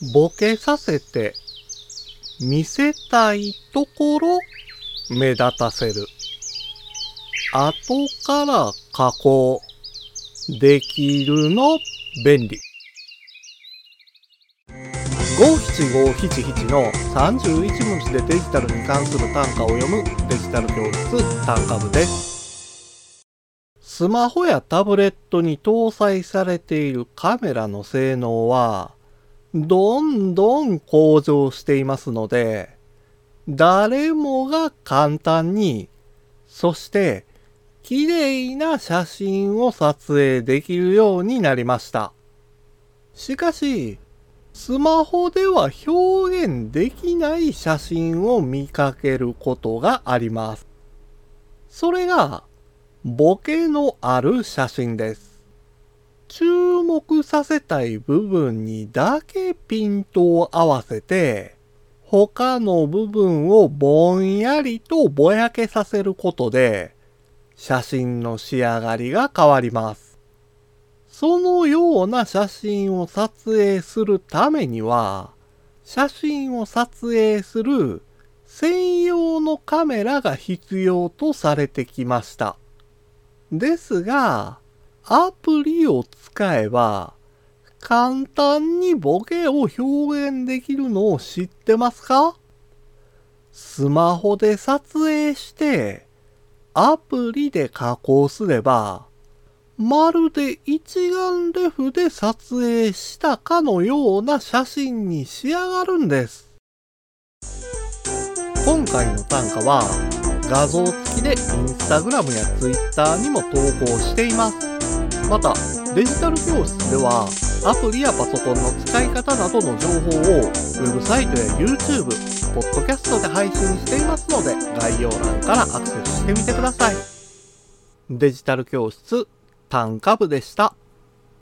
ボケさせて、見せたいところ、目立たせる。後から加工。できるの便利。五七五七七の31文字でデジタルに関する単価を読むデジタル教室単価部です。スマホやタブレットに搭載されているカメラの性能はどんどん向上していますので誰もが簡単にそして綺麗な写真を撮影できるようになりました。しかし、スマホでは表現できない写真を見かけることがあります。それが、ボケのある写真です。注目させたい部分にだけピントを合わせて、他の部分をぼんやりとぼやけさせることで、写真の仕上がりが変わります。そのような写真を撮影するためには、写真を撮影する専用のカメラが必要とされてきました。ですが、アプリを使えば、簡単にボケを表現できるのを知ってますか？スマホで撮影して、アプリで加工すれば、まるで一眼レフで撮影したかのような写真に仕上がるんです。今回の単価は画像付きでインスタグラムやツイッターにも投稿しています。また、デジタル教室ではアプリやパソコンの使い方などの情報をウェブサイトや YouTube、ポッドキャストで配信していますので概要欄からアクセスしてみてください。デジタル教室単価部でした。